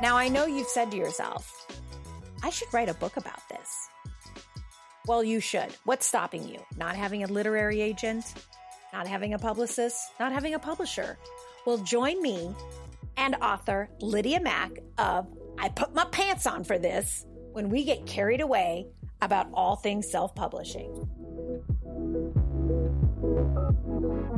Now, I know you've said to yourself, I should write a book about this. Well, you should. What's stopping you? Not having a literary agent? Not having a publicist? Not having a publisher? Well, join me and author Lydia Mack of I Put My Pants On for This when we get carried away about all things self publishing.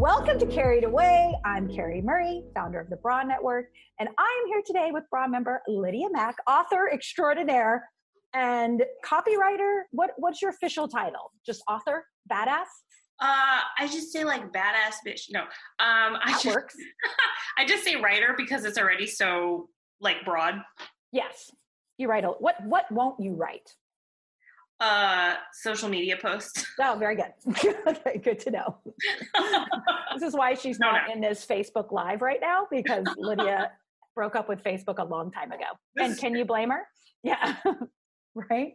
Welcome to Carried Away. I'm Carrie Murray, founder of the Bra Network, and I am here today with Bra member Lydia Mack, author extraordinaire and copywriter. What what's your official title? Just author? Badass? Uh, I just say like badass bitch. No, um, I That just, works. I just say writer because it's already so like broad. Yes. You write a what what won't you write? Uh, social media posts. Oh, very good. okay, good to know. This is why she's No, not no. in this Facebook Live right now because Lydia broke up with Facebook a long time ago. This And can you blame her? Yeah. right.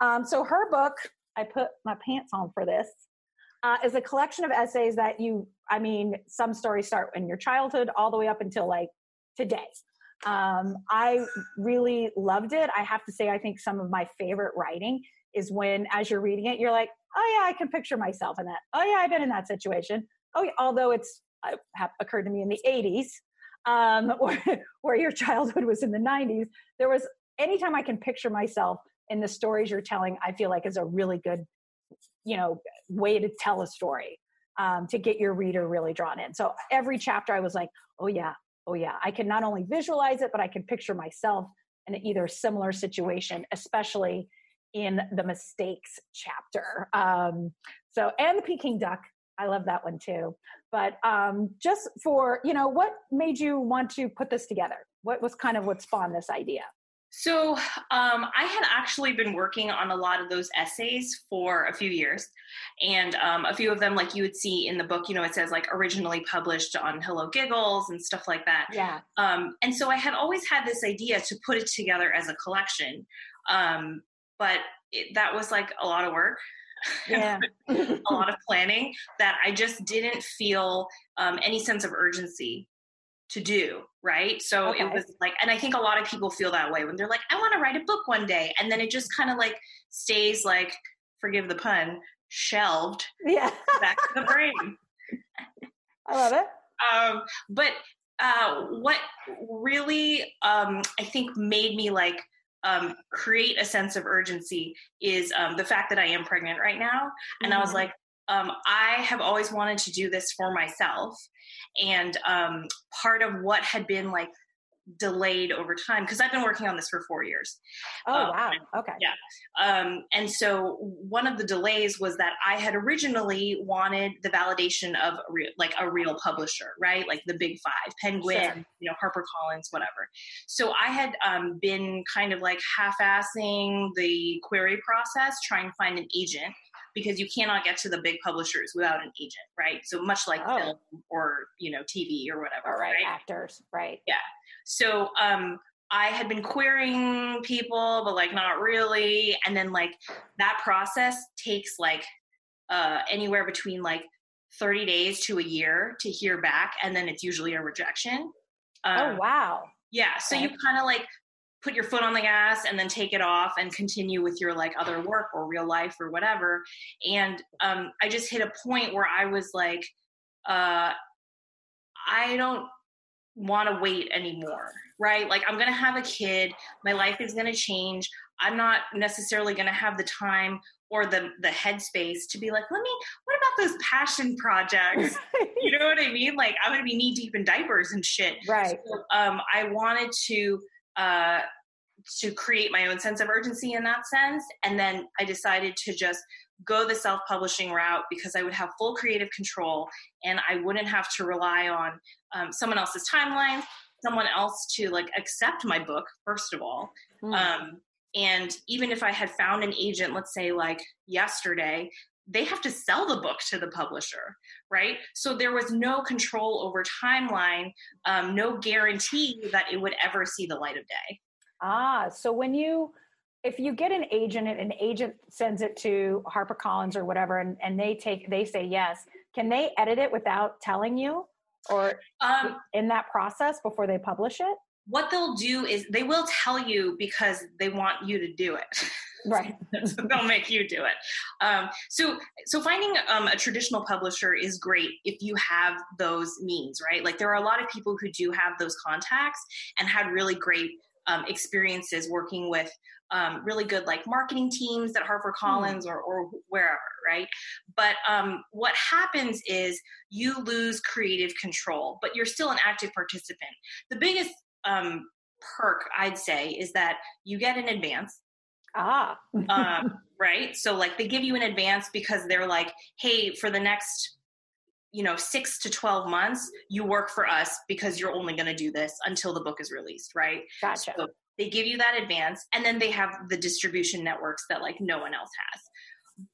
Um, so her book, I put my pants on for this, uh, is a collection of essays that you, I mean, some stories start in your childhood all the way up until like today. Um, I really loved it. I have to say, I think some of my favorite writing is when, as you're reading it, you're like, oh yeah, I can picture myself in that. Oh yeah, I've been in that situation. Oh, yeah, although it's uh, occurred to me in the 80s, um, where your childhood was in the 90s. There was anytime I can picture myself in the stories you're telling, I feel like is a really good, you know, way to tell a story um, to get your reader really drawn in. So every chapter, I was like, oh yeah, oh yeah, I can not only visualize it, but I can picture myself in either similar situation, especially in the mistakes chapter. Um, so, and the Peking duck, I love that one too. But um, just for, you know, what made you want to put this together? What was kind of what spawned this idea? So um, I had actually been working on a lot of those essays for a few years, and um, a few of them, like you would see in the book, you know, it says like originally published on Hello Giggles and stuff like that. Yeah. Um, and so I had always had this idea to put it together as a collection, um, but it, that was like a lot of work. Yeah. a lot of planning that I just didn't feel um, any sense of urgency to do. Right. So Okay. it was like, and I think a lot of people feel that way when they're like, I want to write a book one day. And then it just kind of like stays like, forgive the pun, shelved yeah. back to the brain. I love it. Um, but uh, what really um, I think made me like um, create a sense of urgency is um, the fact that I am pregnant right now, and I was Mhm. like, um, I have always wanted to do this for myself, and um, part of what had been like delayed over time because I've been working on this for four years. Oh, Uh, wow. Okay. yeah. Um, and so one of the delays was that I had originally wanted the validation of a real, like a real publisher, right? Like the big five, Penguin, Sure. you know, HarperCollins, whatever. So I had um, been kind of like half-assing the query process, trying to find an agent because you cannot get to the big publishers without an agent, right? So much like Oh. film or you know TV or whatever, All right. right? Actors. Right. So um, I had been querying people, but like not really. And then like that process takes like uh, anywhere between like 30 days to a year to hear back. And then it's usually a rejection. oh, Um, wow. Yeah. So you kind of like put your foot on the gas and then take it off and continue with your like other work or real life or whatever. And um, I just hit a point where I was like, uh, I don't want to wait anymore, right? Like I'm going to have a kid, my life is going to change. I'm not necessarily going to have the time or the the headspace to be like, let me what about those passion projects? you know what I mean? Like I'm going to be knee deep in diapers and shit. right. So, um, I wanted to uh, to create my own sense of urgency in that sense, and then I decided to just go the self publishing route because I would have full creative control, and I wouldn't have to rely on um, someone else's timeline, someone else to like accept my book first of all. Hmm. Um, and even if I had found an agent, let's say like yesterday, they have to sell the book to the publisher, right? So there was no control over timeline, um, no guarantee that it would ever see the light of day. Ah, so when you, if you get an agent and an agent sends it to HarperCollins or whatever, and, and they take, they say yes, can they edit it without telling you or Um, in that process before they publish it? what they'll do is they will tell you because they want you to do it. Right. so they'll make you do it. Um, so, so finding um, a traditional publisher is great if you have those means, right? Like there are a lot of people who do have those contacts and had really great um, experiences working with um, really good like marketing teams at HarperCollins mm. or, or wherever, right? But um, what happens is you lose creative control, but you're still an active participant. The biggest um, perk, I'd say, is that you get an advance. Ah. um, right. So, like, they give you an advance because they're like, hey, for the next, you know, six to 12 months, you work for us because you're only going to do this until the book is released, right? Gotcha. So they give you that advance, and then they have the distribution networks that, like, no one else has.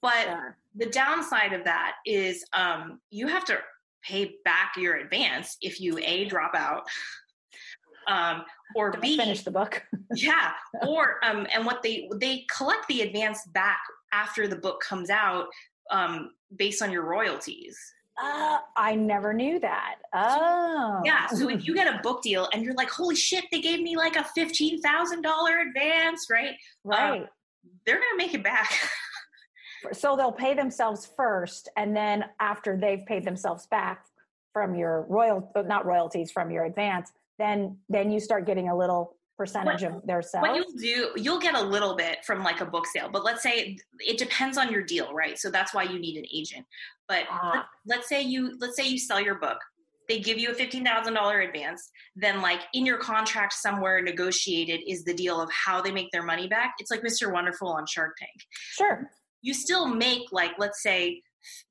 But sure. the downside of that is um, you have to pay back your advance if you A, drop out um, or B finish the book. yeah, or um, and what they they collect the advance back after the book comes out um, based on your royalties. Uh, I never knew that. Oh, yeah. So if you get a book deal and you're like, "Holy shit!" They gave me like a fifteen thousand dollar advance, right? Um, right. Um, they're gonna make it back. so they'll pay themselves first, and then after they've paid themselves back from your royal, not royalties, from your advance, then then you start getting a little percentage what, of their sales. What you'll do, you'll get a little bit from like a book sale, but let's say it depends on your deal, right? So that's why you need an agent. But ah. let, us say you let's say you sell your book, they give you a fifteen thousand dollar advance. Then, like in your contract somewhere negotiated is the deal of how they make their money back. It's like Mr. Wonderful on Shark Tank. Sure. You still make like let's say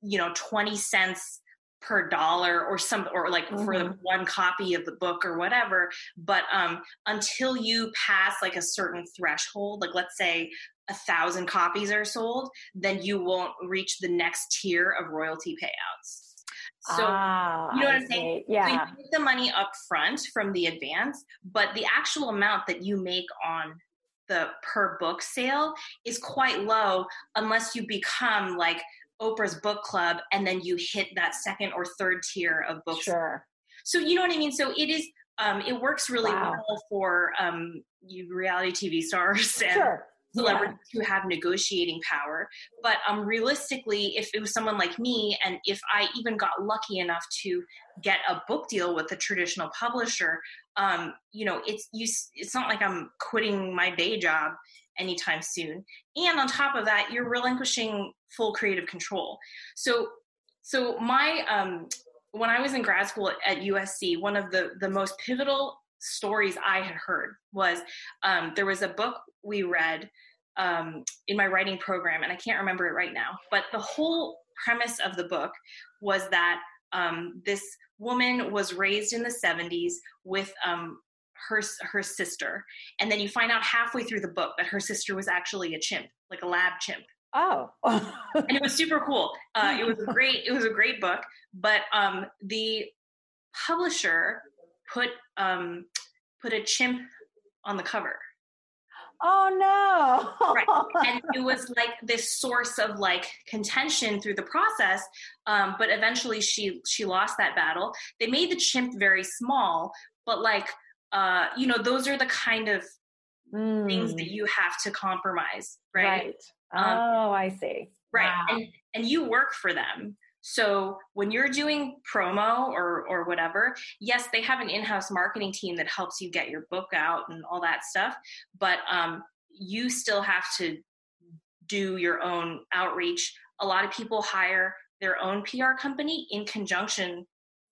you know twenty cents per dollar or some or like mm-hmm. for the one copy of the book or whatever but um until you pass like a certain threshold like let's say a thousand copies are sold then you won't reach the next tier of royalty payouts so ah, you know what I'm saying? Yeah. So you get the money up front from the advance, but the actual amount that you make on the per book sale is quite low unless you become like Oprah's book club and then you hit that second or third tier of books. Sure. So you know what I mean? So it is um, it works really wow. well for um, you reality TV stars and sure. celebrities yeah. who have negotiating power. But um, realistically, if it was someone like me, and if I even got lucky enough to get a book deal with a traditional publisher, um, you know, it's you. It's not like I'm quitting my day job anytime soon. And on top of that, you're relinquishing full creative control. So, so my um, when I was in grad school at USC, one of the the most pivotal stories I had heard was um, there was a book we read um, in my writing program, and I can't remember it right now. But the whole premise of the book was that um, this woman was raised in the 70s with um, her her sister, and then you find out halfway through the book that her sister was actually a chimp, like a lab chimp. Oh, and it was super cool. Uh, it was a great it was a great book, but um, the publisher put um, put a chimp on the cover. Oh no! right, and it was like this source of like contention through the process. Um, but eventually, she she lost that battle. They made the chimp very small, but like uh, you know, those are the kind of mm. things that mm. you have to compromise, right? Right. Um, oh, I see. Right. Wow. And and you work for them. So when you're doing promo or or whatever, yes, they have an in-house marketing team that helps you get your book out and all that stuff, but um, you still have to do your own outreach. A lot of people hire their own PR company in conjunction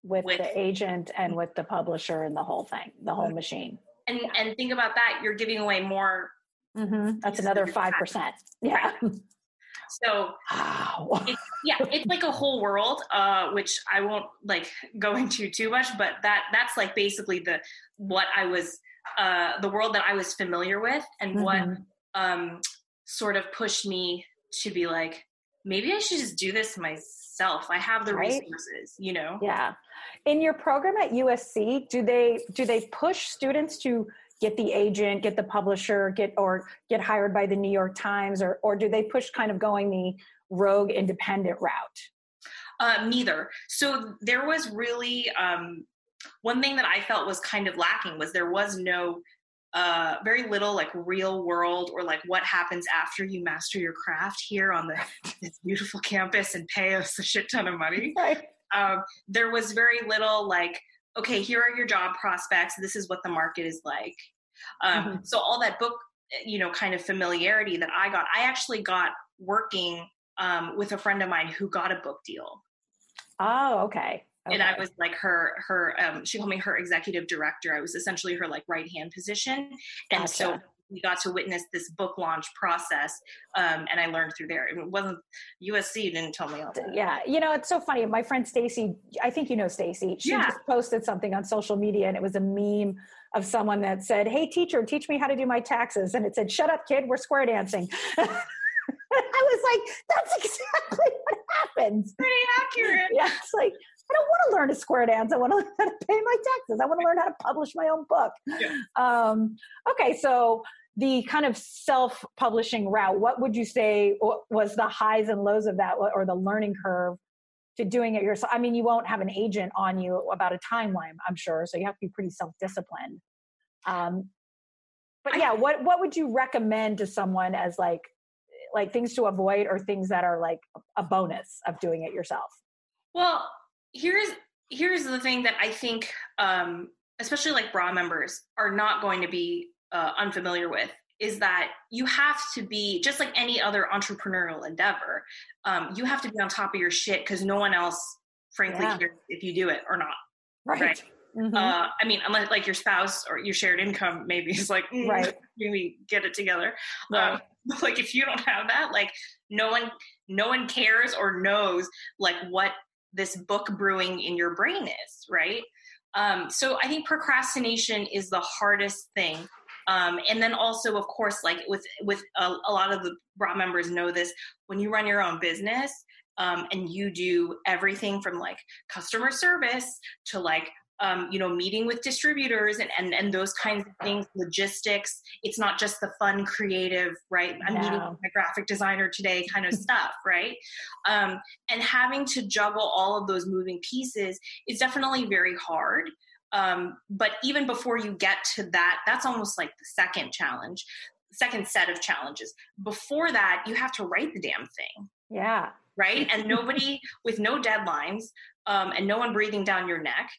with, with the agent and with the publisher and the whole thing, the whole machine. And yeah. and think about that, you're giving away more. Mm-hmm. That's another five percent. Yeah. Right. So wow. it's, yeah, it's like a whole world, uh, which I won't like go into too much, but that that's like basically the what I was uh, the world that I was familiar with and mm-hmm. what um, sort of pushed me to be like, maybe I should just do this myself. I have the right? resources, you know? Yeah in your program at USC, do they do they push students to get the agent, get the publisher, get or get hired by the New York Times, or or do they push kind of going the rogue independent route? Uh, neither. So there was really um, one thing that I felt was kind of lacking was there was no uh, very little like real world or like what happens after you master your craft here on the this beautiful campus and pay us a shit ton of money. Right. Um, there was very little like, okay, here are your job prospects. This is what the market is like. Um, mm-hmm. So all that book, you know, kind of familiarity that I got, I actually got working um, with a friend of mine who got a book deal. Oh, okay. Okay. And I was like her, her, um, she called me her executive director. I was essentially her like right hand position. And gotcha. so we got to witness this book launch process. Um, and I learned through there. It wasn't USC didn't tell me all that. Yeah. You know, it's so funny. My friend Stacy, I think you know Stacy, she yeah. just posted something on social media and it was a meme of someone that said, Hey teacher, teach me how to do my taxes. And it said, shut up kid, we're square dancing. I was like, that's exactly what happens. Pretty accurate. Yeah. It's like, I don't want to learn to square dance. I want to learn how to pay my taxes. I want to learn how to publish my own book. Yeah. Um, okay, so the kind of self-publishing route, what would you say was the highs and lows of that, or the learning curve to doing it yourself? I mean, you won't have an agent on you about a timeline, I'm sure, so you have to be pretty self-disciplined. Um, but yeah, what what would you recommend to someone as like like things to avoid or things that are like a bonus of doing it yourself? Well, here's here's the thing that I think, um, especially like bra members, are not going to be uh, unfamiliar with is that you have to be just like any other entrepreneurial endeavor. Um, you have to be on top of your shit because no one else, frankly, yeah. cares if you do it or not. Right. right? Mm-hmm. Uh, I mean, unless like your spouse or your shared income maybe is like, mm, right, maybe get it together. Right. Um, like if you don't have that, like no one, no one cares or knows like what this book brewing in your brain is, right? Um, so I think procrastination is the hardest thing. Um, and then also, of course, like with with a, a, lot of the bra members know this, when you run your own business um, and you do everything from like customer service to like um, you know, meeting with distributors and, and, and those kinds of things, logistics. It's not just the fun, creative, right? I'm meeting with my graphic designer today kind of stuff, right? Um, and having to juggle all of those moving pieces is definitely very hard. Um, but even before you get to that, that's almost like the second challenge, second set of challenges. Before that, you have to write the damn thing. Yeah. Right. And nobody with no deadlines um, and no one breathing down your neck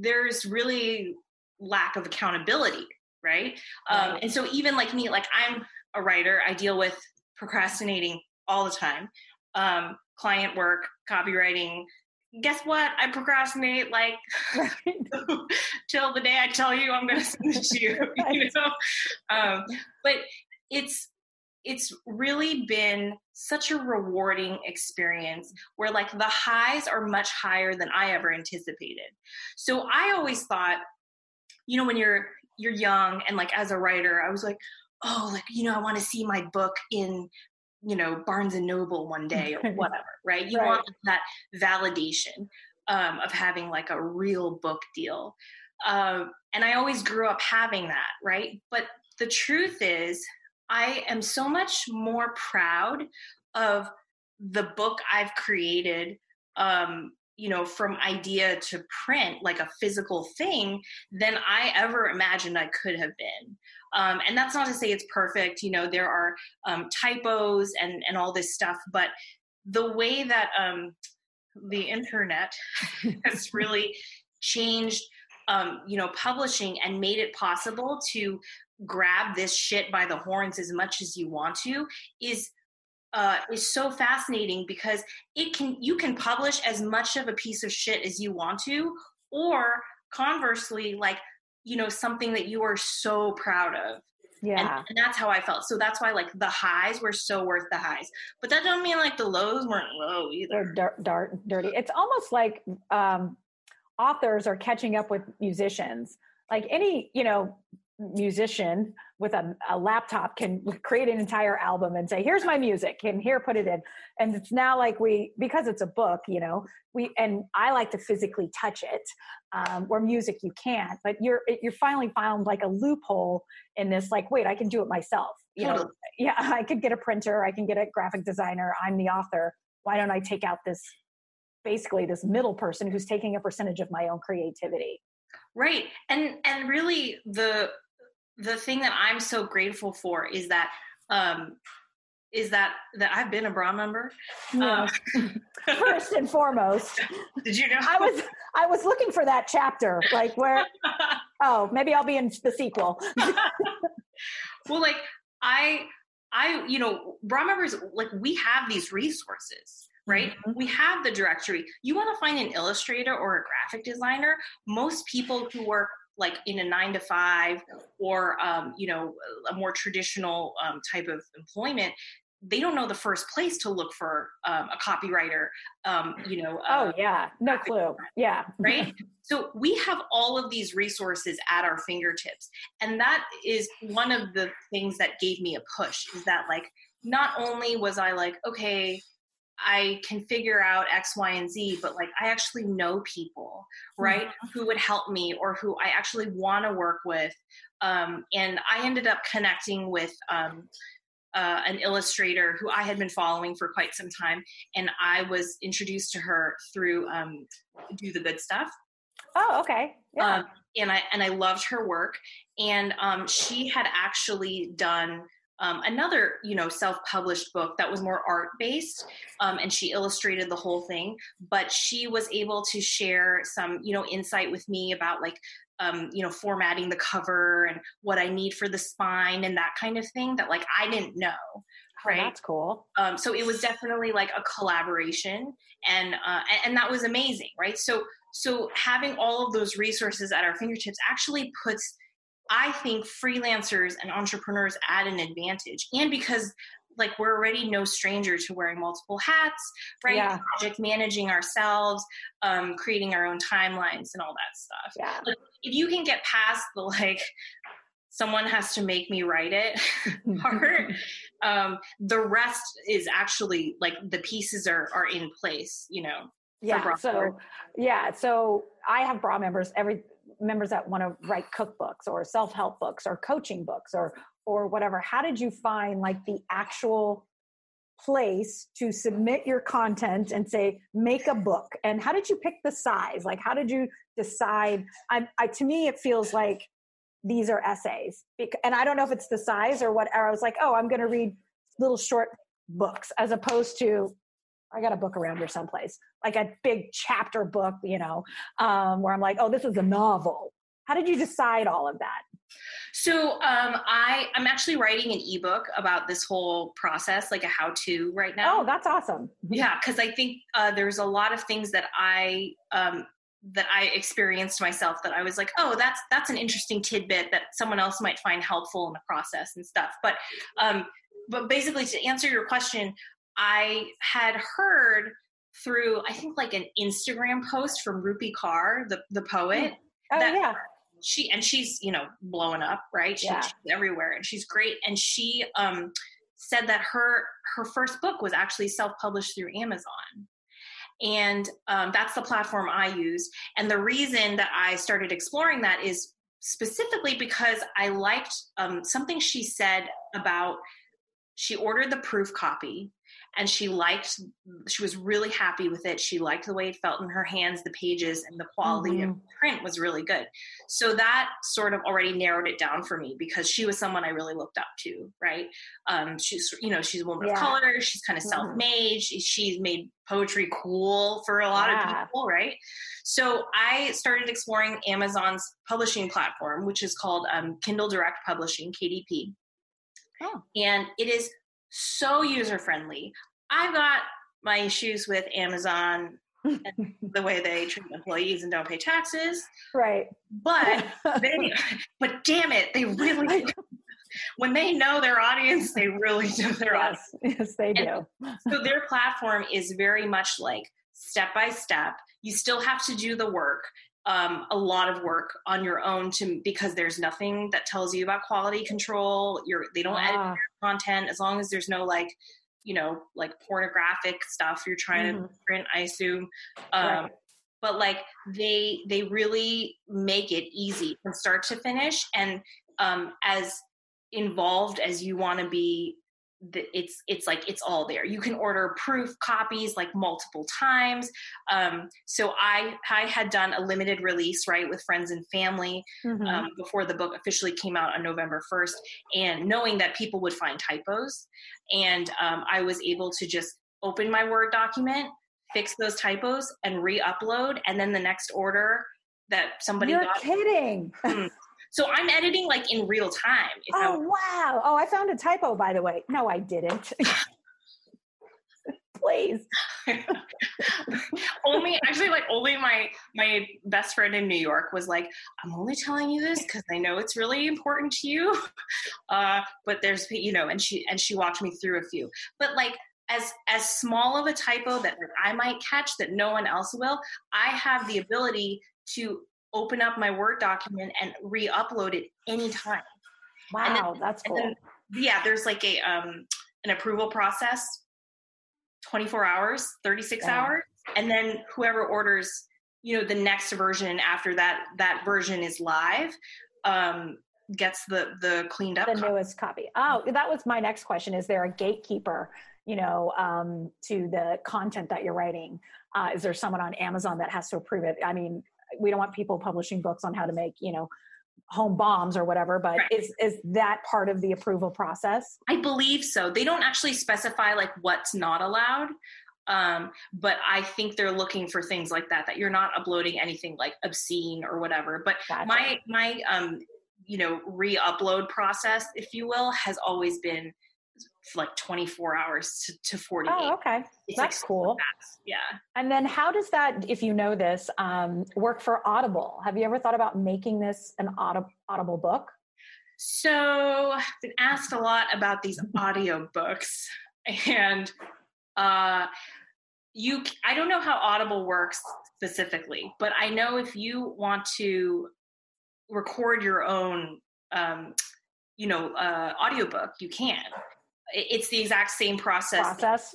there's really lack of accountability right? Um, and so even like me like i'm a writer. I deal with procrastinating all the time. Um, client work copywriting. Guess what? I procrastinate like till the day i tell you i'm going to send it to you you know? Um, but it's it's really been such a rewarding experience where like the highs are much higher than I ever anticipated. So I always thought, you know, when you're you're young and like as a writer, I was like, oh, like you know, I want to see my book in you know Barnes and Noble one day or whatever, right? You right. want that validation um, of having like a real book deal, um, and I always grew up having that, right? But the truth is I am so much more proud of the book I've created, um, you know, from idea to print, like a physical thing, than I ever imagined I could have been. Um, and that's not to say it's perfect. You know, there are um, typos and and all this stuff, but the way that um, the internet has really changed um, you know publishing and made it possible to grab this shit by the horns as much as you want to is uh, is so fascinating because it can you can publish as much of a piece of shit as you want to or conversely like you know something that you are so proud of. Yeah. and, and, that's how i felt. So that's why like the highs were so worth the highs. But that doesn't mean like the lows weren't low either. They're dark, dirty. It's almost like um authors are catching up with musicians. Like any you know musician with a, a, laptop can create an entire album and say here's my music and here put it in and it's now like we because it's a book you know we and i like to physically touch it um, where music you can't but you're you're finally found like a loophole in this like wait i can do it myself you know yeah i could get a printer i can get a graphic designer i'm the author why don't i take out this basically this middle person who's taking a percentage of my own creativity. Right. And and really the the thing that I'm so grateful for is that um is that that I've been a bra member. Yeah. Um, First and foremost. Did you know? I was I was looking for that chapter, like where. oh, maybe I'll be in the sequel. well, like I I you know bra members like we have these resources right? Mm-hmm. We have the directory. You want to find an illustrator or a graphic designer. Most people who work like in a nine to five or um, you know a more traditional um, type of employment they don't know the first place to look for um, a copywriter um, you know uh, oh yeah. No clue. yeah. right? So we have all of these resources at our fingertips and that is one of the things that gave me a push is that like not only was i like okay I can figure out X, Y, and Z, but like I actually know people, right, mm-hmm. who would help me or who I actually want to work with. Um, and I ended up connecting with um, uh, an illustrator who I had been following for quite some time, and I was introduced to her through um, Do the Good Stuff. Oh, okay. Yeah. Um, and I and I loved her work, and um, she had actually done um, another you know self-published book that was more art based um, and she illustrated the whole thing but she was able to share some you know insight with me about like um, you know formatting the cover and what i need for the spine and that kind of thing that like i didn't know oh, right? oh, that's cool. Um, so it was definitely like a collaboration and uh, and that was amazing right? So so having all of those resources at our fingertips actually puts I think freelancers and entrepreneurs add an advantage. And because like we're already no stranger to wearing multiple hats, right? Yeah. Project managing ourselves, um, creating our own timelines and all that stuff. Yeah. Like, if you can get past the like someone has to make me write it part, um, the rest is actually like the pieces are are in place, you know. Yeah. So yeah. So I have bra members every members that want to write cookbooks or self-help books or coaching books or or whatever how did you find like the actual place to submit your content and say make a book and how did you pick the size? Like how did you decide? I, I to me it feels like these are essays and i don't know if it's the size or whatever i was like oh i'm going to read little short books as opposed to I got a book around here someplace, like a big chapter book, you know, um, where I'm like, oh, this is a novel. How did you decide all of that? So um, I I'm actually writing an ebook about this whole process, like a how-to right now. Oh, that's awesome. Yeah, because I think uh, there's a lot of things that I um, that I experienced myself that I was like, oh, that's that's an interesting tidbit that someone else might find helpful in the process and stuff. But um, but basically, to answer your question, I had heard through I think like an Instagram post from Rupi Kaur, the the poet. Oh that yeah. She and she's you know blowing up, right? She, yeah. She's everywhere, and she's great. And she um, said that her her first book was actually self published through Amazon, and um, that's the platform I use. And the reason that I started exploring that is specifically because I liked um, something she said about she ordered the proof copy and she liked she was really happy with it she liked the way it felt in her hands the pages and the quality mm-hmm. of print was really good so that sort of already narrowed it down for me because she was someone i really looked up to right um, she's you know she's a woman yeah. of color she's kind of mm-hmm. self-made she, she's made poetry cool for a lot yeah. of people right so i started exploring amazon's publishing platform which is called um, kindle direct publishing kdp oh. and it is so user friendly. I've got my issues with Amazon and the way they treat employees and don't pay taxes. Right. But they but damn it, they really when they know their audience, they really know their yes, audience. Yes, they do. so their platform is very much like step by step. You still have to do the work um, a lot of work on your own to because there's nothing that tells you about quality control. You're they don't ah. edit content as long as there's no like you know like pornographic stuff you're trying mm-hmm. to print. I assume. Um, right. But like they they really make it easy from start to finish, and um, as involved as you want to be it's it's like it's all there you can order proof copies like multiple times um, so i i had done a limited release right with friends and family mm-hmm. um, before the book officially came out on november 1st and knowing that people would find typos and um, i was able to just open my word document fix those typos and re-upload and then the next order that somebody You're got, kidding. So I'm editing like in real time. Oh wow! Oh, I found a typo by the way. No, I didn't. Please. only actually like only my my best friend in New York was like, I'm only telling you this because I know it's really important to you. Uh, but there's you know, and she and she walked me through a few. But like as as small of a typo that I might catch that no one else will, I have the ability to open up my Word document and re-upload it anytime. Wow, then, that's cool. Then, yeah, there's like a um, an approval process, 24 hours, 36 yeah. hours, and then whoever orders, you know, the next version after that that version is live, um, gets the the cleaned up the copy. newest copy. Oh, that was my next question. Is there a gatekeeper? You know, um, to the content that you're writing. Uh, is there someone on Amazon that has to approve it? I mean, we don't want people publishing books on how to make you know home bombs or whatever but right. is is that part of the approval process i believe so they don't actually specify like what's not allowed um, but i think they're looking for things like that that you're not uploading anything like obscene or whatever but gotcha. my my um you know re-upload process if you will has always been like 24 hours to, to 48. Oh, okay. It's That's like cool. Fast. Yeah. And then how does that, if you know this, um, work for Audible? Have you ever thought about making this an aud- Audible book? So I've been asked a lot about these audio books and uh, you, I don't know how Audible works specifically, but I know if you want to record your own um, you know uh, audiobook you can it's the exact same process, process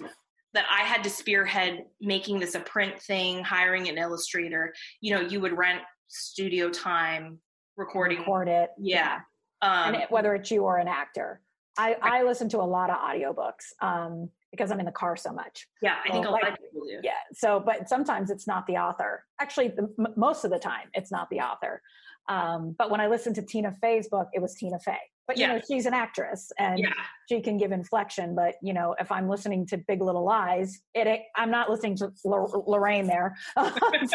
that I had to spearhead making this a print thing, hiring an illustrator. You know, you would rent studio time, recording, record it, yeah. Um, and it, whether it's you or an actor, I. I listen to a lot of audiobooks um, because I'm in the car so much. Yeah, I so, think a like, lot of people do. Yeah, so but sometimes it's not the author. Actually, the, m- most of the time, it's not the author. Um, but when I listened to Tina Fey's book, it was Tina Fey but yeah. you know she's an actress and yeah. she can give inflection but you know if i'm listening to big little lies it i'm not listening to lorraine there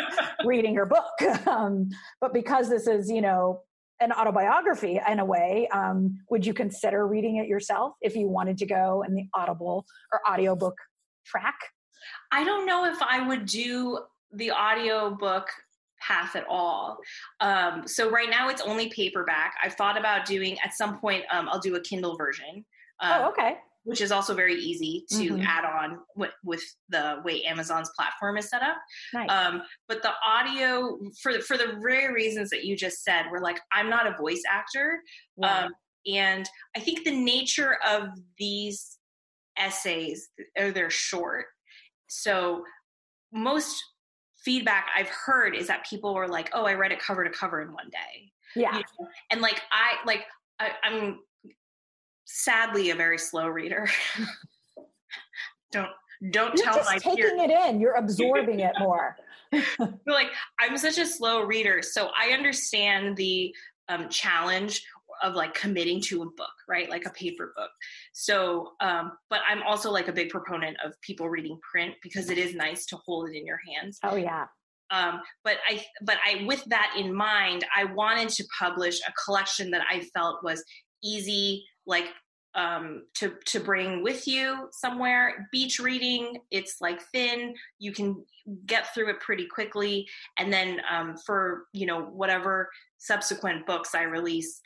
reading her book um, but because this is you know an autobiography in a way um, would you consider reading it yourself if you wanted to go in the audible or audiobook track i don't know if i would do the audiobook path at all. Um, so right now it's only paperback. I've thought about doing at some point. Um, I'll do a Kindle version. Um, oh, okay. Which is also very easy to mm-hmm. add on with, with, the way Amazon's platform is set up. Nice. Um, but the audio, for for the very reasons that you just said, we're like, I'm not a voice actor, yeah. Um, and I think the nature of these essays, are they're short. So most feedback I've heard is that people were like, "Oh, I read it cover to cover in one day." Yeah, you know? and like I like I, I'm sadly a very slow reader. don't don't You're tell just my taking peers. it in. You're absorbing it more. like I'm such a slow reader, so I understand the um, challenge of like committing to a book, right? Like a paper book. So, um, but I'm also like a big proponent of people reading print because it is nice to hold it in your hands. Oh yeah. Um, but I, but I, with that in mind, I wanted to publish a collection that I felt was easy, like um, to to bring with you somewhere. Beach reading, it's like thin. You can get through it pretty quickly, and then um, for you know whatever subsequent books I release,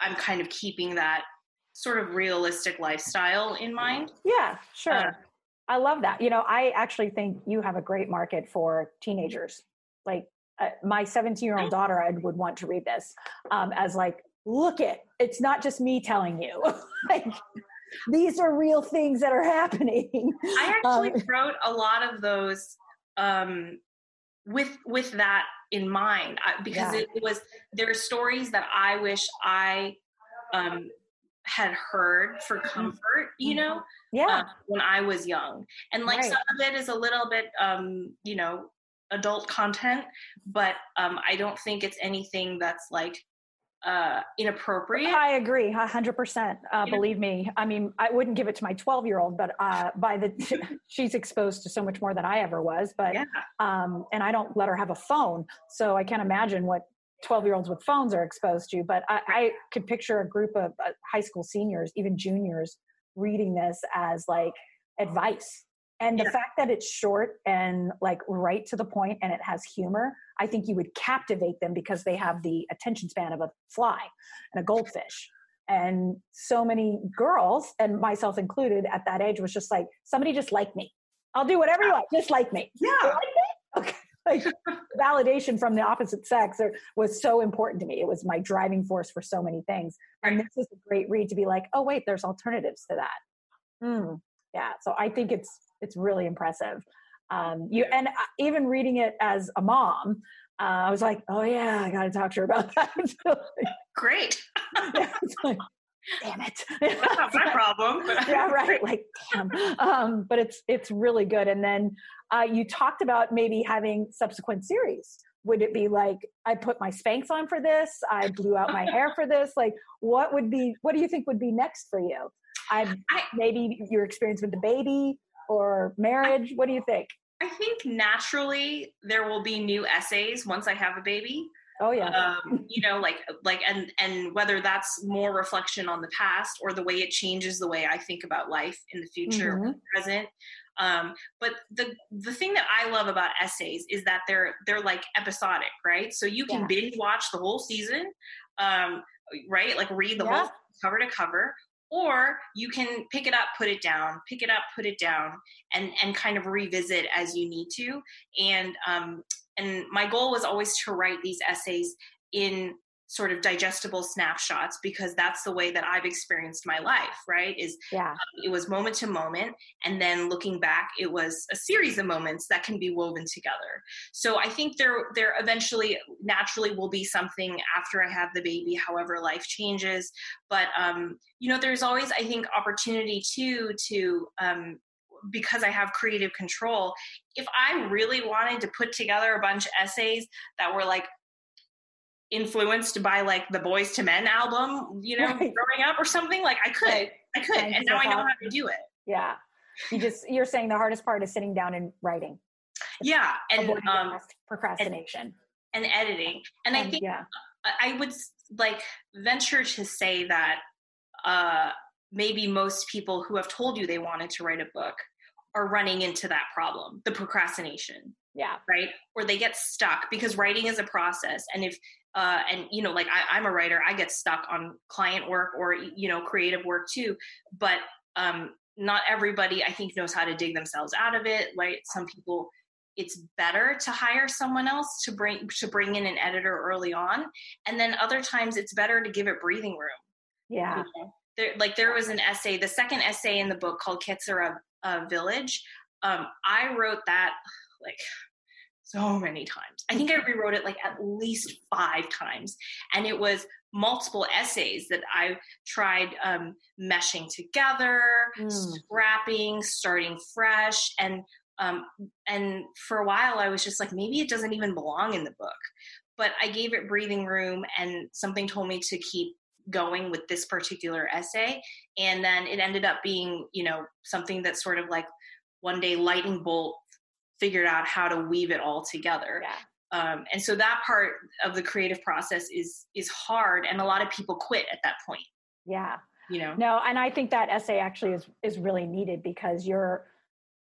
I'm kind of keeping that sort of realistic lifestyle in mind. Yeah, sure. Uh, I love that. You know, I actually think you have a great market for teenagers. Like uh, my 17 year old daughter, I would want to read this um, as like, look it, it's not just me telling you. like, these are real things that are happening. I actually um, wrote a lot of those um, with with that in mind because yeah. it, was there are stories that I wish I um, had heard for Mm-hmm. comfort, you know, Yeah. uh, when I was young. And like Right. some of it is a little bit, um, you know, adult content, but um, I don't think it's anything that's like uh, inappropriate. I agree, a hundred percent. Uh, Yeah. Believe me, I mean, I wouldn't give it to my twelve-year-old, but uh, by the she's exposed to so much more than I ever was. But Yeah. um, and I don't let her have a phone, so I can't imagine what twelve-year-olds with phones are exposed to. But I, I could picture a group of uh, high school seniors, even juniors, reading this as like advice. And the Yeah. fact that it's short and like right to the point and it has humor, I think you would captivate them because they have the attention span of a fly and a goldfish. And so many girls, and myself included at that age, was just like, somebody just like me. I'll do whatever you want, just like me. Yeah. like me? Okay. Like validation from the opposite sex or- was so important to me. It was my driving force for so many things. And this is a great read to be like, oh wait, there's alternatives to that. Mm, yeah. So I think it's it's really impressive. Um, you and uh, even reading it as a mom, uh, I was like, oh yeah, I got to talk to her about that. Great. Yeah, like, damn it. That's not my problem. yeah, right. Like, damn. Um, but it's it's really good. And then uh, you talked about maybe having subsequent series. Would it be like I put my Spanx on for this? I blew out my hair for this. Like, what would be? What do you think would be next for you? I I- maybe your experience with the baby or marriage. What do you think? I think naturally there will be new essays once I have a baby. Oh yeah, um, you know like like and and whether that's more reflection on the past or the way it changes the way i think about life in the future or Mhm. the present um, but the the thing that i love about essays is that they're they're like episodic right so you can Yeah. binge watch the whole season um, right like read the Yeah. whole cover to cover or you can pick it up put it down pick it up put it down and and kind of revisit as you need to. And um and my goal was always to write these essays in sort of digestible snapshots because that's the way that I've experienced my life, right? Is yeah, it was moment to moment and then looking back it was a series of moments that can be woven together. So I think there there eventually naturally will be something after I have the baby however life changes, but um you know there's always I think opportunity too to um because I have creative control, if I really wanted to put together a bunch of essays that were like influenced by like the Boyz II Men album, you know, Right. growing up or something, like I could, Right. I could, Thanks, and now I know how to do it. yeah. You just you're saying the hardest part is sitting down and writing, Yeah, and um, procrastination. and editing, and I think yeah, I would like venture to say that uh, maybe most people who have told you they wanted to write a book are running into that problem, the procrastination. yeah, right or they get stuck because writing is a process and if uh, and you know like I, i'm a writer i get stuck on client work or you know creative work too but um, not everybody i think knows how to dig themselves out of it right some people it's better to hire someone else to bring to bring in an editor early on and then other times it's better to give it breathing room yeah. you know? there like there was an essay the second essay in the book called kitsura uh, village um, i wrote that like so many times. I think i rewrote it like at least five times and it was multiple essays that i tried um, meshing together Mm. scrapping starting fresh and um, and for a while i was just like maybe it doesn't even belong in the book. But i gave it breathing room and something told me to keep going with this particular essay and then it ended up being you know something that sort of like one day lightning bolt figured out how to weave it all together Yeah. um, and so that part of the creative process is is hard and a lot of people quit at that point Yeah. you know No, and I think that essay actually is is really needed because you're,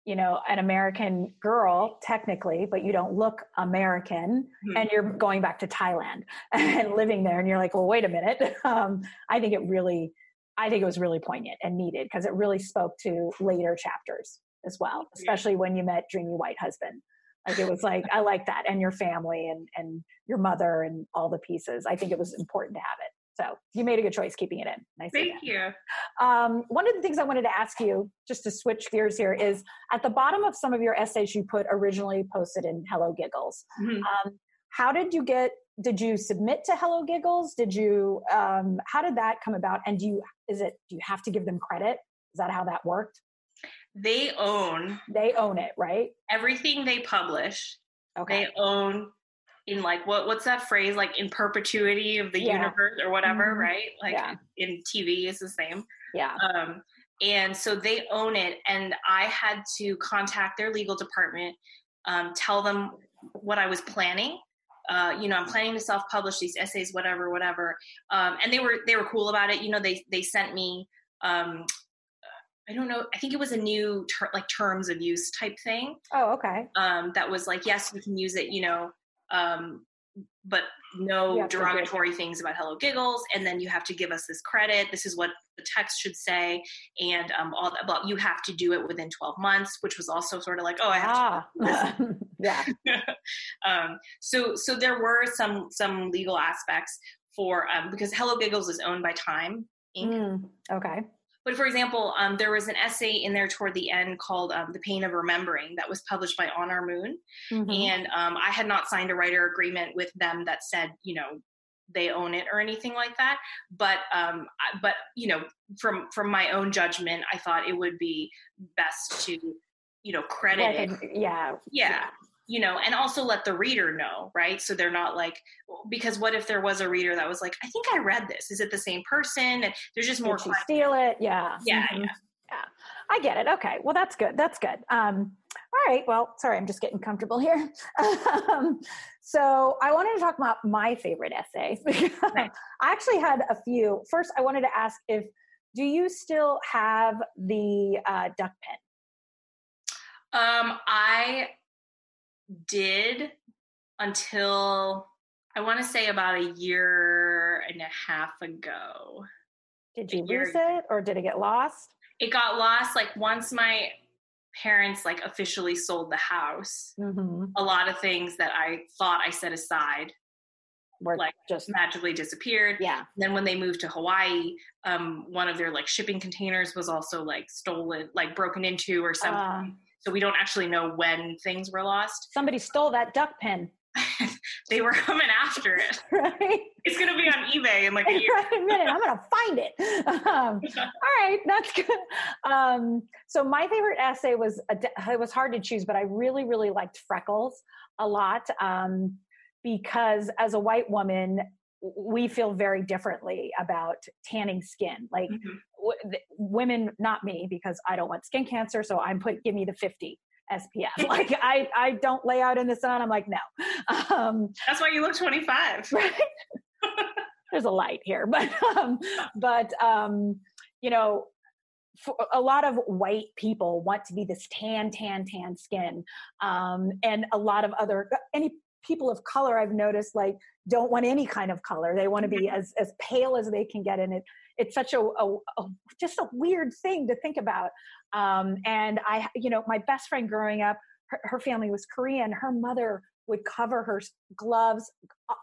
you know, an American girl technically, but you don't look American, Mhm. and you're going back to Thailand and living there, and you're like, well, wait a minute. Um, I think it really, I think it was really poignant and needed because it really spoke to later chapters as well, especially when you met Dreamy White Husband. Like it was like I like that, and your family and and your mother and all the pieces. I think it was important to have it. So you made a good choice keeping it in. Nice. thank you Um, one of the things I wanted to ask you, just to switch gears here, is at the bottom of some of your essays you put originally posted in Hello Giggles. Mhm. Um, how did you get? Did you submit to Hello Giggles? Did you? Um, how did that come about? And do you is it do you have to give them credit is that how that worked they own they own it right? everything they publish okay. they own in like what what's that phrase? Like in perpetuity of the Yeah. universe or whatever Mhm. right? Like Yeah. in tv is the same. Yeah. Um and so they own it and i had to contact their legal department um, tell them what i was planning. Uh, you know i'm planning to self-publish these essays whatever whatever. Um, and they were they were cool about it. You know they they sent me um, i don't know i think it was a new ter- like terms of use type thing oh okay um, that was like, yes, you can use it, you know, um, but no derogatory things about Hello Giggles, and then you have to give us this credit. This is what the text should say, and um, all that. But you have to do it within 12 months, which was also sort of like, oh, I have ah yeah um, so, so there were some some legal aspects for um, because Hello Giggles is owned by Time Inc. Mm, okay But for example, um, there was an essay in there toward the end called um, "The Pain of Remembering" that was published by On Our Moon, Mhm. and um, I had not signed a writer agreement with them that said, you know, they own it or anything like that. But um, but you know, from from my own judgment, I thought it would be best to, you know, credit it. Yeah Yeah. You know, and also let the reader know, right? So they're not like, because what if there was a reader that was like, I think I read this. Is it the same person? And there's just more Did steal it? Yeah. Yeah, Mhm. yeah. yeah. I get it. Okay. Well that's good. That's good. Um all right. Well sorry i'm just getting comfortable here. Um, so i wanted to talk about my favorite essay. Nice. i actually had a few. First i wanted to ask if do you still have the uh, duck pen? Um, I did until I want to say about a year and a half ago. did you lose it or did it get lost It got lost like once my parents like officially sold the house. mm-hmm. A lot of things that I thought I set aside we're Like, just magically disappeared. yeah Then when they moved to Hawaii, um, one of their like shipping containers was also like stolen, like broken into or something. uh, so we don't actually know when things were lost. somebody stole that duck pen they were coming after it. right It's gonna be on eBay in like a year. right a minute i'm gonna find it um, all right that's good um, so my favorite essay was a de- it was hard to choose but i really really liked freckles a lot um, because as a white woman we feel very differently about tanning skin like Mhm. w- th- women not me because i don't want skin cancer so i'm put give me the 50 spf like i i don't lay out in the sun i'm like no um, That's why you look 25. right there's a light here but um but um you know for a lot of white people want to be this tan tan tan skin um and a lot of other any people of color i've noticed like don't want any kind of color. They want to be as as pale as they can get and it it's such a, a, a just a weird thing to think about. Um and i you know my best friend growing up her, her family was korean. Her mother would cover her gloves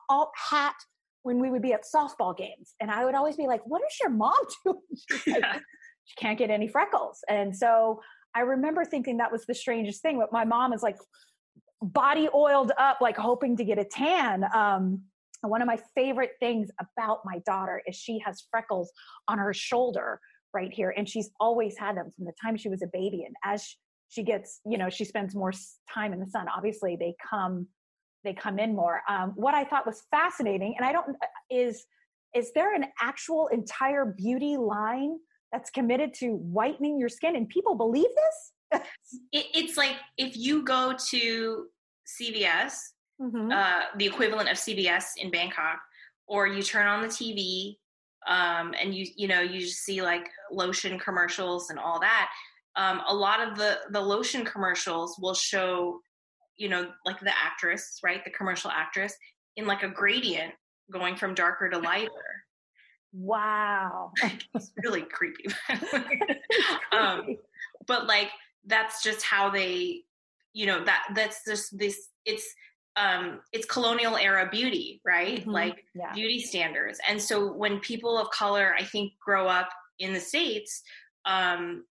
all hat when we would be at softball games. And i would always be like what is your mom doing? She's like, Yeah. she can't get any freckles. And so i remember thinking that was the strangest thing but my mom is like body oiled up like hoping to get a tan um one of my favorite things about my daughter is she has freckles on her shoulder right here and she's always had them from the time she was a baby and as she gets you know she spends more time in the sun obviously they come they come in more. Um, what i thought was fascinating and i don't is is there an actual entire beauty line that's committed to whitening your skin? And people believe this It, it's like if you go to CVS, Mhm. uh, the equivalent of CVS in Bangkok, or you turn on the TV um, and you you know you just see like lotion commercials and all that. Um, a lot of the the lotion commercials will show, you know, like the actress, right, the commercial actress, in like a gradient going from darker to lighter. wow It's really creepy. um, but like that's just how they you know that that's just this it's um it's colonial era beauty right Mhm. like yeah beauty standards and so when people of color i think grow up in the states um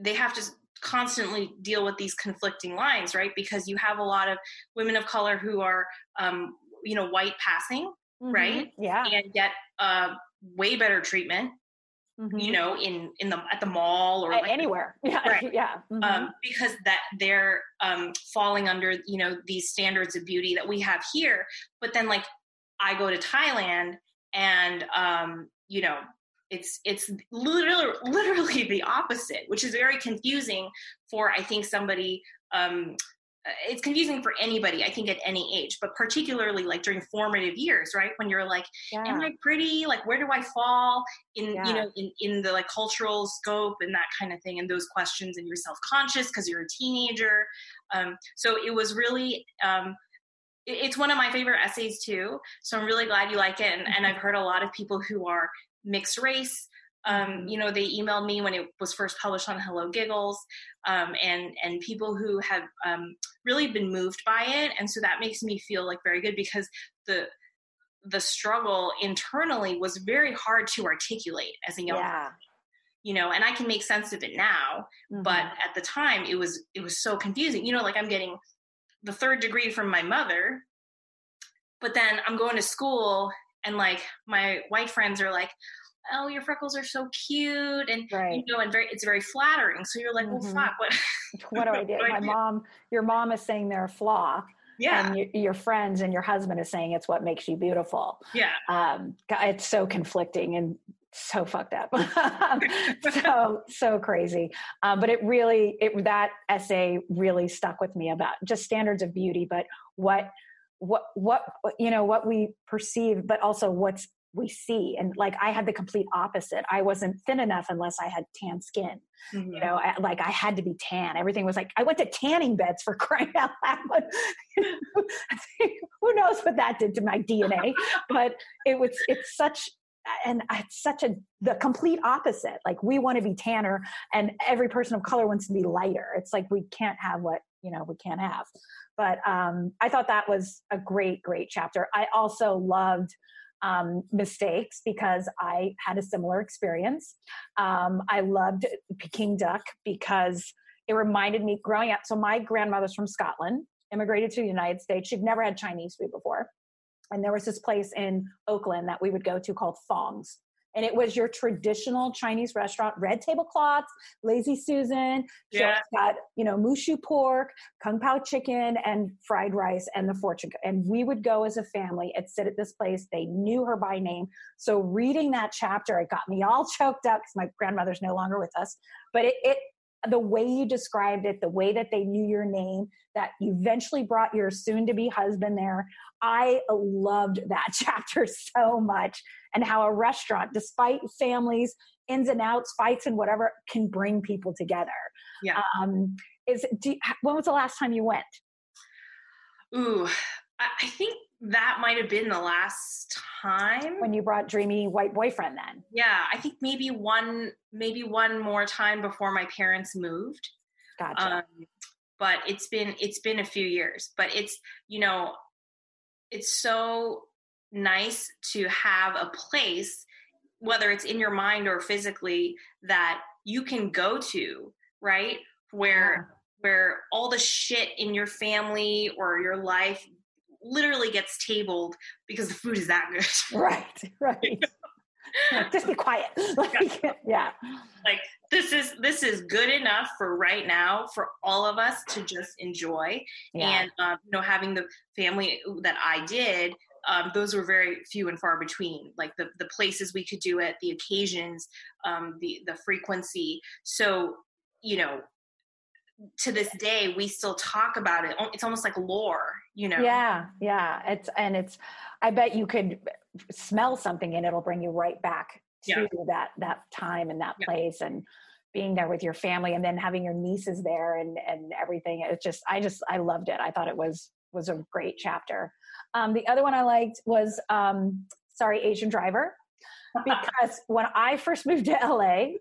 they have to constantly deal with these conflicting lines right because you have a lot of women of color who are um you know white passing Mhm. right? yeah and get uh way better treatment mm-hmm. you know, in in the at the mall or like, anywhere. Yeah, right. yeah. Mm-hmm. Um, because that they're um, falling under you know these standards of beauty that we have here. But then, like, I go to Thailand, and um, you know, it's it's literally literally the opposite, which is very confusing for I think somebody um, it's confusing for anybody i think at any age but particularly like during formative years right when you're like yeah. am i pretty like where do i fall in yeah. you know in, in the like cultural scope and that kind of thing and those questions and you're self-conscious because you're a teenager um, so it was really um, it, it's one of my favorite essays too so i'm really glad you like it and, and mm-hmm. i've heard a lot of people who are mixed race um, you know, they emailed me when it was first published on Hello Giggles, um, and and people who have um, really been moved by it, and so that makes me feel like very good because the the struggle internally was very hard to articulate as a young yeah. you know and i can make sense of it now mm-hmm. but at the time it was it was so confusing you know like i'm getting the third degree from my mother but then i'm going to school and like my white friends are like oh your freckles are so cute and right. you know and very it's very flattering. So you're like well mm-hmm. fuck what what do i do? my mom your mom is saying they're a flaw yeah. and you, your friends and your husband is saying it's what makes you beautiful. Yeah. Um it's so conflicting and so fucked up. So so crazy. Um, but it really it that essay really stuck with me about just standards of beauty but what what what you know what we perceive but also what's we see and like i had the complete opposite. I wasn't thin enough unless i had tan skin mm-hmm. you know I, like i had to be tan. Everything was like i went to tanning beds for crying out loud. Who knows what that did to my dna but it was it's such and it's such a the complete opposite. Like we want to be tanner and every person of color wants to be lighter. It's like we can't have what you know we can't have. But um, i thought that was a great great chapter. I also loved um, mistakes because I had a similar experience. Um, I loved Peking duck because it reminded me growing up. So my grandmother's from Scotland, immigrated to the United States. She'd never had Chinese food before. And there was this place in Oakland that we would go to called Fong's and it was your traditional Chinese restaurant, red tablecloths, lazy Susan. Yeah. got, you know, mushu pork, kung pao chicken, and fried rice and the fortune. And we would go as a family and sit at this place. They knew her by name. So reading that chapter, it got me all choked up because my grandmother's no longer with us. But it, it the way you described it, the way that they knew your name, that you eventually brought your soon to be husband there. I loved that chapter so much and how a restaurant, despite families, ins and outs, fights, and whatever, can bring people together. Yeah. Um, is do, when was the last time you went? Ooh, I think that might have been the last time when you brought dreamy white boyfriend then yeah i think maybe one maybe one more time before my parents moved gotcha. Um, but it's been it's been a few years but it's you know it's so nice to have a place whether it's in your mind or physically that you can go to right where yeah. where all the shit in your family or your life literally gets tabled because the food is that good. Right, right. just be quiet. Like, yeah. Like this is this is good enough for right now for all of us to just enjoy. Yeah. And um, you know, having the family that I did, um, those were very few and far between. Like the the places we could do it, the occasions, um, the the frequency. So you know, to this day we still talk about it it's almost like lore you know yeah yeah it's and it's i bet you could smell something and it'll bring you right back to yeah. that that time and that yeah. place and being there with your family and then having your nieces there and and everything it's just i just i loved it i thought it was was a great chapter um, the other one i liked was um, sorry asian driver because when I first moved to LA,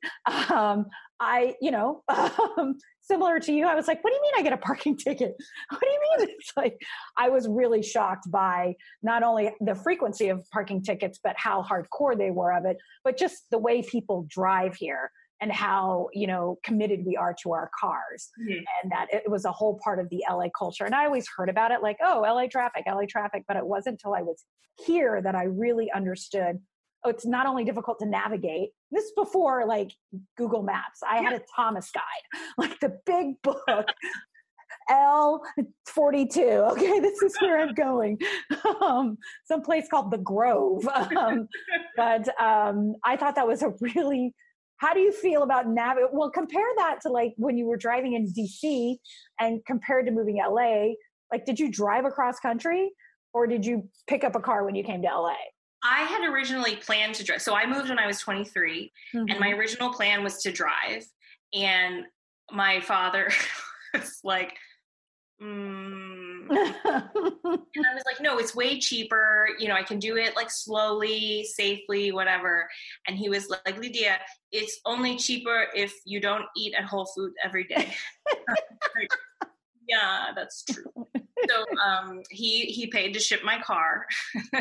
um, I, you know, um, similar to you, I was like, what do you mean I get a parking ticket? What do you mean? It's like, I was really shocked by not only the frequency of parking tickets, but how hardcore they were of it, but just the way people drive here and how, you know, committed we are to our cars. Mm-hmm. And that it was a whole part of the LA culture. And I always heard about it like, oh, LA traffic, LA traffic, but it wasn't until I was here that I really understood oh, it's not only difficult to navigate, this is before like Google Maps. I had a Thomas guide, like the big book. L42. Okay, this is where I'm going. Um, some place called the Grove. Um, but um, I thought that was a really how do you feel about nav well compare that to like when you were driving in dc and compared to moving la like did you drive across country or did you pick up a car when you came to la i had originally planned to drive so i moved when i was 23 mm-hmm. and my mm-hmm. original plan was to drive and my father was like mm. and I was like, no, it's way cheaper. You know, I can do it like slowly, safely, whatever. And he was like, Lydia, it's only cheaper if you don't eat at Whole Food every day. yeah, that's true. So um, he he paid to ship my car.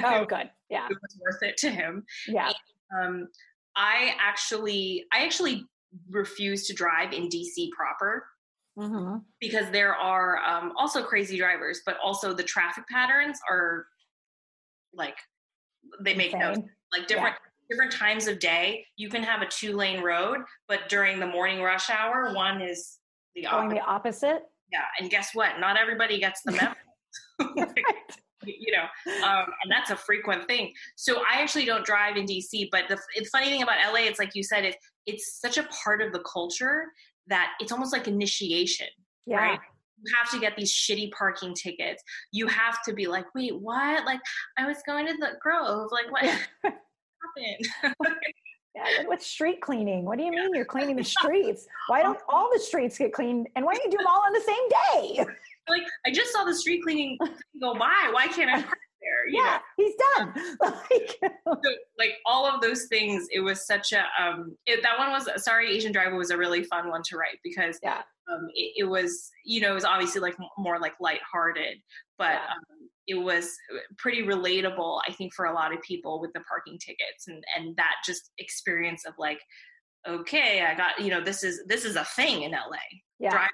oh, good. Yeah, it was worth it to him. Yeah. And, um, I actually I actually refuse to drive in DC proper mm-hmm. because there are um, also crazy drivers, but also the traffic patterns are like they make Insane. no like different yeah. different times of day. You can have a two lane road, but during the morning rush hour, one is the opposite. Going the opposite. Yeah, and guess what? Not everybody gets the memo. you know, um, and that's a frequent thing. So I actually don't drive in DC, but the, the funny thing about LA, it's like you said, it, it's such a part of the culture that it's almost like initiation, yeah. right? You have to get these shitty parking tickets. You have to be like, wait, what? Like, I was going to the Grove. Like, what happened? Yeah, with street cleaning. What do you mean you're cleaning the streets? Why don't all the streets get cleaned? And why don't you do them all on the same day? Like, I just saw the street cleaning go by. Why can't I park there. yeah, know? he's done. like, so, like all of those things, it was such a um. It, that one was sorry, Asian driver was a really fun one to write because yeah, um, it, it was you know it was obviously like more like lighthearted, but yeah. um, it was pretty relatable. I think for a lot of people with the parking tickets and and that just experience of like, okay, I got you know this is this is a thing in LA. Yeah. Drive,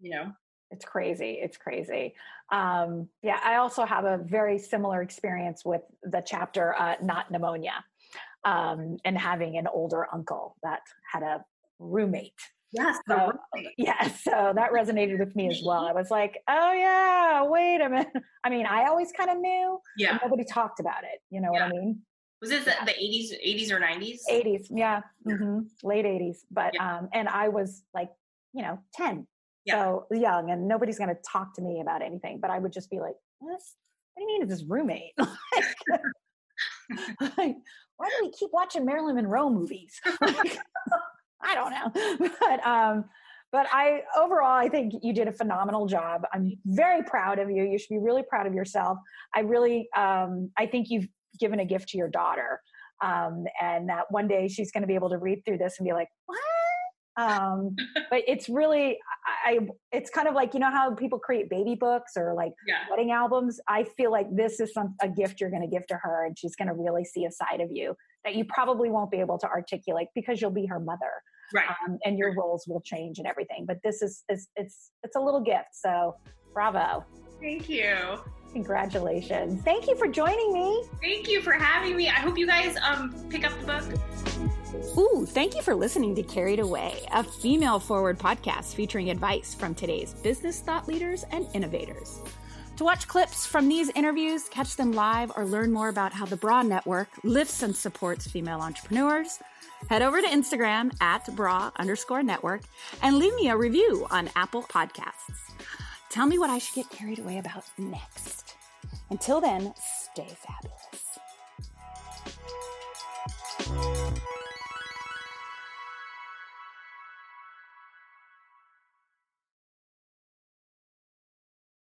you know it's crazy it's crazy um, yeah i also have a very similar experience with the chapter uh, not pneumonia um, and having an older uncle that had a roommate yes so, yeah so that resonated with me as well i was like oh yeah wait a minute i mean i always kind of knew yeah nobody talked about it you know yeah. what i mean was this yeah. the 80s 80s or 90s 80s yeah mm-hmm. late 80s but yeah. um and i was like you know 10 yeah. so young and nobody's going to talk to me about anything but i would just be like what, what do you mean it's his roommate like, why do we keep watching marilyn monroe movies like, i don't know. But um but i overall i think you did a phenomenal job. I'm very proud of you. You should be really proud of yourself. I really um i think you've given a gift to your daughter um, and that one day she's going to be able to read through this and be like, "What? um, but it's really I, it's kind of like you know how people create baby books or like yeah. wedding albums? I feel like this is some a gift you're going to give to her and she's going to really see a side of you that you probably won't be able to articulate because you'll be her mother right. um, and your roles will change and everything but this is, is it's it's a little gift so bravo. Thank you. Congratulations. Thank you for joining me. Thank you for having me. I hope you guys um pick up the book. Ooh, thank you for listening to Carried Away, a female forward podcast featuring advice from today's business thought leaders and innovators. To watch clips from these interviews, catch them live, or learn more about how the Bra Network lifts and supports female entrepreneurs, head over to Instagram at bra underscore network and leave me a review on Apple Podcasts. Tell me what I should get carried away about next. Until then, stay fabulous.